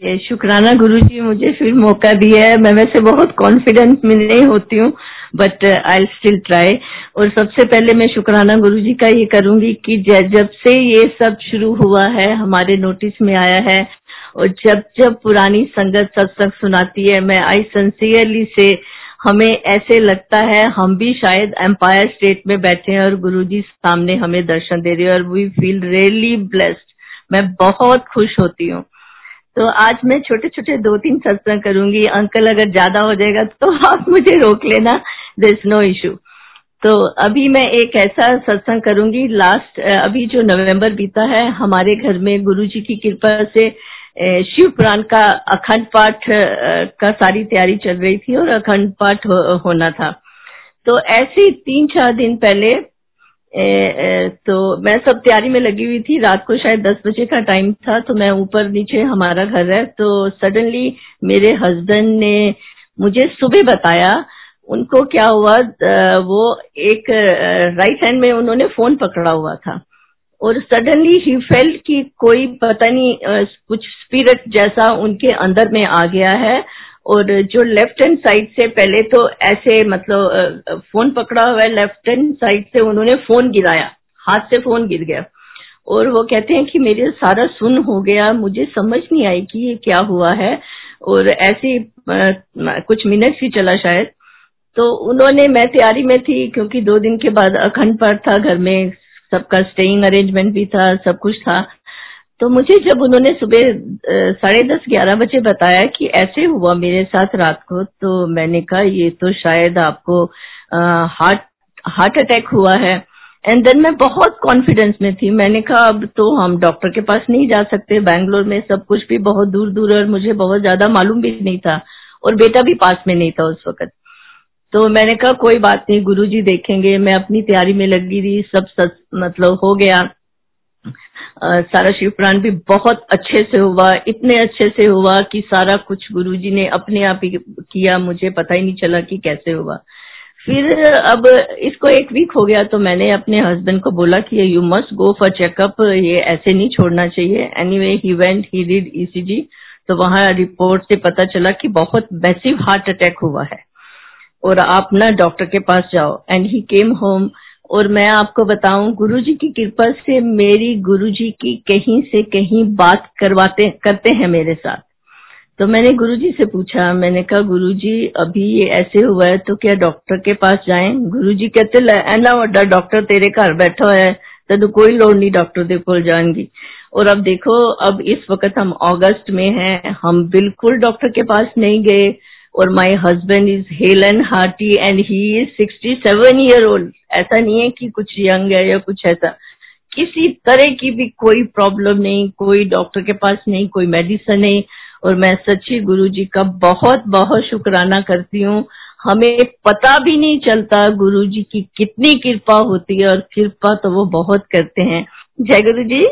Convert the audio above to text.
शुक्राना गुरु जी मुझे फिर मौका दिया है। मैं वैसे बहुत कॉन्फिडेंस में नहीं होती हूँ बट आई स्टिल ट्राई और सबसे पहले मैं शुक्राना गुरु जी का ये करूँगी कि जब से ये सब शुरू हुआ है, हमारे नोटिस में आया है, और जब जब पुरानी संगत सत्संग सुनाती है, मैं आई सिंसियरली से हमें ऐसे लगता है, हम भी शायद एम्पायर स्टेट में बैठे हैं और गुरु जी सामने हमें दर्शन दे रहे हैं और वी फील रियली ब्लेस्ड मैं बहुत खुश होती हूँ। तो आज मैं छोटे छोटे दो तीन सत्संग करूँगी। अंकल अगर ज़्यादा हो जाएगा तो आप मुझे रोक लेना। दिस इज़ नो इशू तो अभी मैं एक ऐसा सत्संग करूँगी। लास्ट अभी जो नवंबर बीता है हमारे घर में गुरु जी की कृपा से शिव पुराण का अखंड पाठ का सारी तैयारी चल रही थी और अखंड पाठ हो, होना था। तो ऐसे तीन चार दिन पहले तो मैं सब तैयारी में लगी हुई थी। रात को शायद दस बजे का टाइम था तो मैं ऊपर नीचे हमारा घर है। तो सडनली मेरे हस्बैंड ने मुझे सुबह बताया। उनको क्या हुआ वो एक राइट हैंड में उन्होंने फ़ोन पकड़ा हुआ था। और सडनली ही फेल्ट कि कोई पता नहीं कुछ स्पिरिट जैसा उनके अंदर में आ गया है। और जो लेफ़्ट हैंड साइड से पहले तो ऐसे मतलब फ़ोन पकड़ा हुआ है लेफ़्ट हैंड साइड से उन्होंने फ़ोन गिराया। हाथ से फ़ोन गिर गया। और वो कहते हैं कि मेरे सारा सुन हो गया, मुझे समझ नहीं आई कि ये क्या हुआ है। और ऐसे कुछ मिनट ही चला शायद। तो उन्होंने, मैं तैयारी में थी क्योंकि दो दिन के बाद अखंड पाठ था घर में। सबका स्टेइंग अरेंजमेंट भी था, सब कुछ था। तो मुझे जब उन्होंने सुबह साढ़े दस, ग्यारह बजे बताया कि ऐसे हुआ मेरे साथ रात को तो मैंने कहा, ये तो शायद आपको हार्ट हार्ट अटैक हुआ है। एंड देन मैं बहुत कॉन्फिडेंस में थी। मैंने कहा, अब तो हम डॉक्टर के पास नहीं जा सकते। बैंगलोर में सब कुछ भी बहुत दूर दूर और मुझे बहुत ज़्यादा मालूम भी नहीं था और बेटा भी पास में नहीं था उस वक्त। तो मैंने कहा, कोई बात नहीं, गुरुजी देखेंगे। मैं अपनी तैयारी में लगी रही, सब सच मतलब हो गया। सारा शिव पुराण भी बहुत अच्छे से हुआ, इतने अच्छे से हुआ कि सारा कुछ गुरुजी ने अपने आप ही किया, मुझे पता ही नहीं चला कि कैसे हुआ। फिर अब इसको एक वीक हो गया तो मैंने अपने हस्बैंड को बोला कि you must go for checkup ये ऐसे नहीं छोड़ना चाहिए। Anyway he went he did ECG तो वहाँ रिपोर्ट से पता चला कि बहुत मैसिव हार्ट अटैक हुआ है। और आप ना डॉक्टर के पास जाओ। एंड ही केम होम और मैं आपको बताऊँ, गुरुजी की कृपा से मेरी गुरुजी की कहीं से कहीं बात करवाते, करते हैं मेरे साथ। तो मैंने गुरुजी से पूछा, मैंने कहा, गुरुजी, अभी ये ऐसे हुआ है तो क्या डॉक्टर के पास जाएँ? गुरुजी कहते ना वड्डा डॉक्टर तेरे घर बैठा है तो कोई लोड़ नहीं डॉक्टर दे को जाएँगी। और अब देखो, अब इस वक्त हम अगस्त में हैं, हम बिल्कुल डॉक्टर के पास नहीं गए, और my husband is hale and hearty and he is sixty seven year old ऐसा नहीं है कि कुछ यंग है या कुछ ऐसा। किसी तरह की भी कोई प्रॉब्लम नहीं, कोई डॉक्टर के पास नहीं, कोई मेडिसिन नहीं। और मैं सच्ची गुरु जी का बहुत बहुत शुक्राना करती हूँ। हमें पता भी नहीं चलता गुरु जी की कितनी कृपा होती है और कृपा तो वो बहुत करते हैं। जय गुरु जी।